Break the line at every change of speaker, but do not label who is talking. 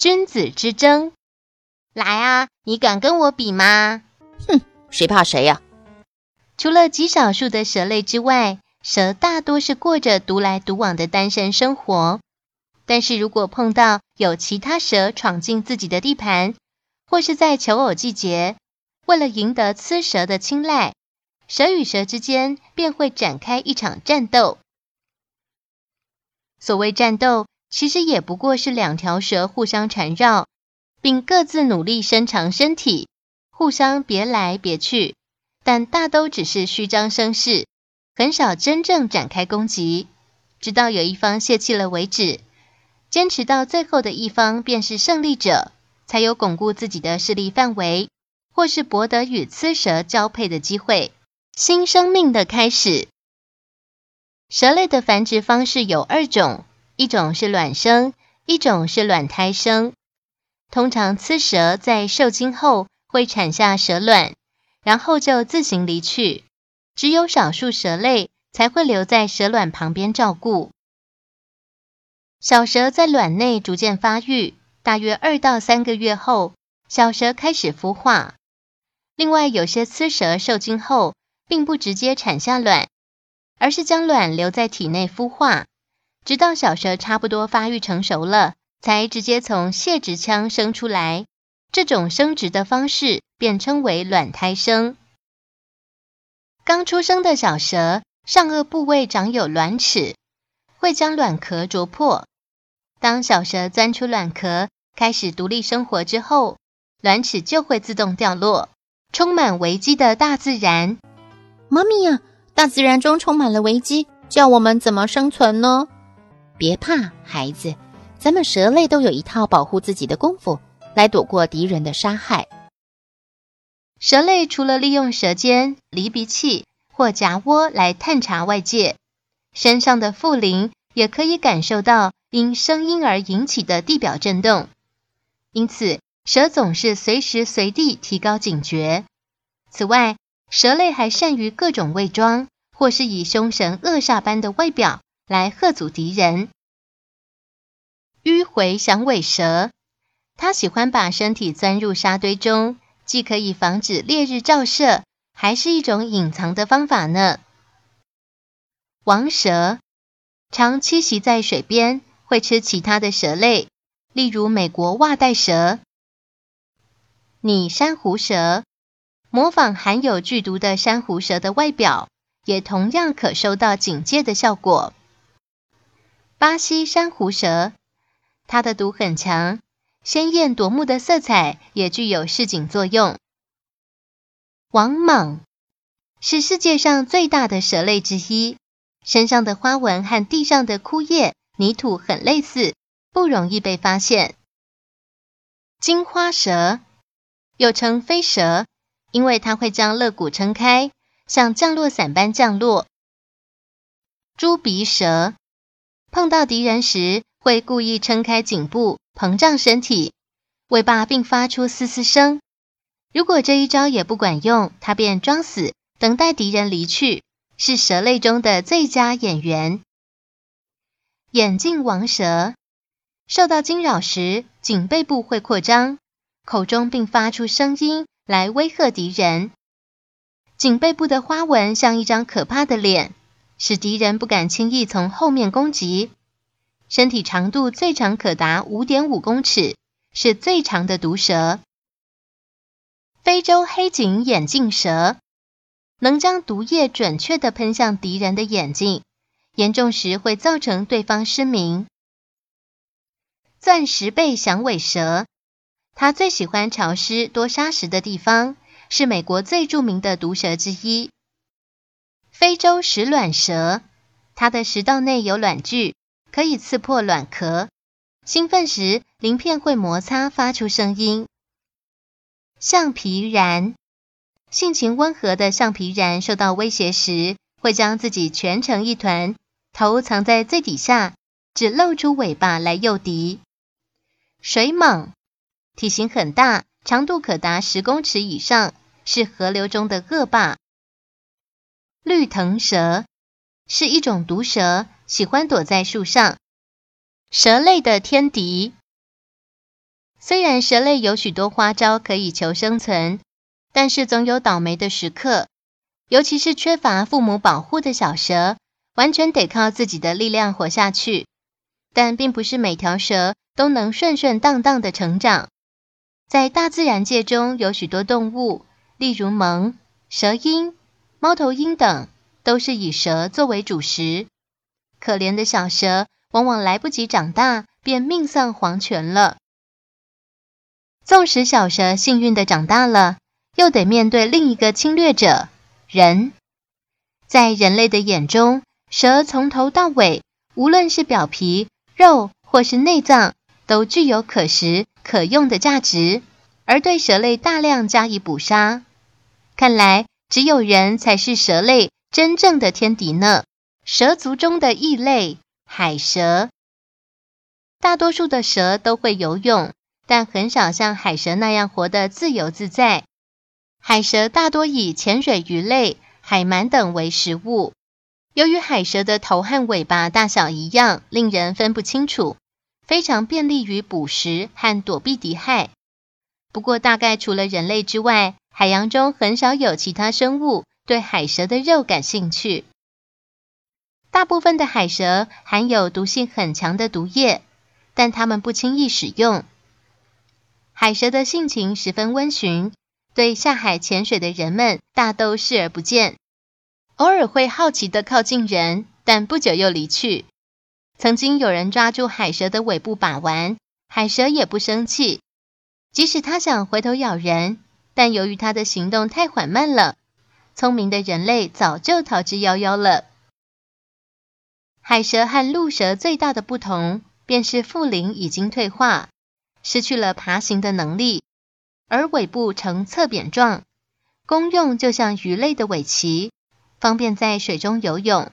君子之争，来啊！你敢跟我比吗？
哼，谁怕谁呀！
除了极少数的蛇类之外，蛇大多是过着独来独往的单身生活。但是如果碰到有其他蛇闯进自己的地盘，或是在求偶季节，为了赢得雌蛇的青睐，蛇与蛇之间便会展开一场战斗。所谓战斗。其实也不过是两条蛇互相缠绕，并各自努力伸长身体，互相别来别去，但大都只是虚张声势，很少真正展开攻击，直到有一方泄气了为止。坚持到最后的一方便是胜利者，才有巩固自己的势力范围，或是博得与雌蛇交配的机会。新生命的开始，蛇类的繁殖方式有二种。一种是卵生，一种是卵胎生。通常雌蛇在受精后会产下蛇卵，然后就自行离去。只有少数蛇类才会留在蛇卵旁边照顾。小蛇在卵内逐渐发育，大约二到三个月后，小蛇开始孵化。另外，有些雌蛇受精后并不直接产下卵，而是将卵留在体内孵化。直到小蛇差不多发育成熟了，才直接从泄殖腔生出来。这种生殖的方式便称为卵胎生。刚出生的小蛇上颚部位长有卵齿，会将卵壳啄破。当小蛇钻出卵壳，开始独立生活之后，卵齿就会自动掉落。充满危机的大自然，
妈咪呀，大自然中充满了危机，叫我们怎么生存呢？别怕，孩子，咱们蛇类都有一套保护自己的功夫，来躲过敌人的杀害。
蛇类除了利用舌尖、离鼻器或夹窝来探查外界，身上的腹鳞也可以感受到因声音而引起的地表震动，因此蛇总是随时随地提高警觉。此外，蛇类还善于各种伪装，或是以凶神恶煞般的外表。来吓阻敌人。迂回响尾蛇，它喜欢把身体钻入沙堆中，既可以防止烈日照射，还是一种隐藏的方法呢。王蛇常栖息在水边，会吃其他的蛇类，例如美国袜带蛇、拟珊瑚蛇，模仿含有剧毒的珊瑚蛇的外表，也同样可收到警戒的效果。巴西珊瑚蛇，它的毒很强，鲜艳夺目的色彩也具有示警作用。王蟒是世界上最大的蛇类之一，身上的花纹和地上的枯叶、泥土很类似，不容易被发现。金花蛇又称飞蛇，因为它会将肋骨撑开，像降落伞般降落。猪鼻蛇。碰到敌人时，会故意撑开颈部，膨胀身体，尾巴并发出嘶嘶声。如果这一招也不管用，它便装死，等待敌人离去，是蛇类中的最佳演员。眼镜王蛇受到惊扰时，颈背部会扩张，口中并发出声音来威吓敌人。颈背部的花纹像一张可怕的脸。使敌人不敢轻易从后面攻击。身体长度最长可达五点五公尺，是最长的毒蛇。非洲黑颈眼镜蛇能将毒液准确的喷向敌人的眼睛，严重时会造成对方失明。钻石背响尾蛇，它最喜欢潮湿多沙石的地方，是美国最著名的毒蛇之一。非洲食卵蛇，它的食道内有卵具，可以刺破卵壳。兴奋时，鳞片会摩擦，发出声音。橡皮蚺，性情温和的橡皮蚺受到威胁时，会将自己蜷成一团，头藏在最底下，只露出尾巴来诱敌。水蟒，体型很大，长度可达十公尺以上，是河流中的恶霸。绿藤蛇是一种毒蛇，喜欢躲在树上。蛇类的天敌。虽然蛇类有许多花招可以求生存，但是总有倒霉的时刻，尤其是缺乏父母保护的小蛇，完全得靠自己的力量活下去。但并不是每条蛇都能顺顺当当的成长。在大自然界中有许多动物，例如獴、蛇鹰、猫头鹰等，都是以蛇作为主食。可怜的小蛇往往来不及长大，便命丧黄泉了。纵使小蛇幸运的长大了，又得面对另一个侵略者——人。在人类的眼中，蛇从头到尾，无论是表皮、肉或是内脏，都具有可食可用的价值，而对蛇类大量加以捕杀。看来，只有人才是蛇类真正的天敌呢。蛇族中的异类——海蛇，大多数的蛇都会游泳。但很少像海蛇那样活得自由自在。海蛇大多以潜水鱼类、海鳗等为食物。由于海蛇的头和尾巴大小一样，令人分不清楚，非常便利于捕食和躲避敌害。不过，大概除了人类之外，海洋中很少有其他生物对海蛇的肉感兴趣。大部分的海蛇含有毒性很强的毒液，但它们不轻易使用。海蛇的性情十分温驯，对下海潜水的人们大都视而不见，偶尔会好奇的靠近人，但不久又离去。曾经有人抓住海蛇的尾部把玩，海蛇也不生气，即使它想回头咬人，但由于它的行动太缓慢了，聪明的人类早就逃之夭夭了。海蛇和陆蛇最大的不同，便是腹鳞已经退化。失去了爬行的能力，而尾部呈侧扁状，功用就像鱼类的尾鳍，方便在水中游泳。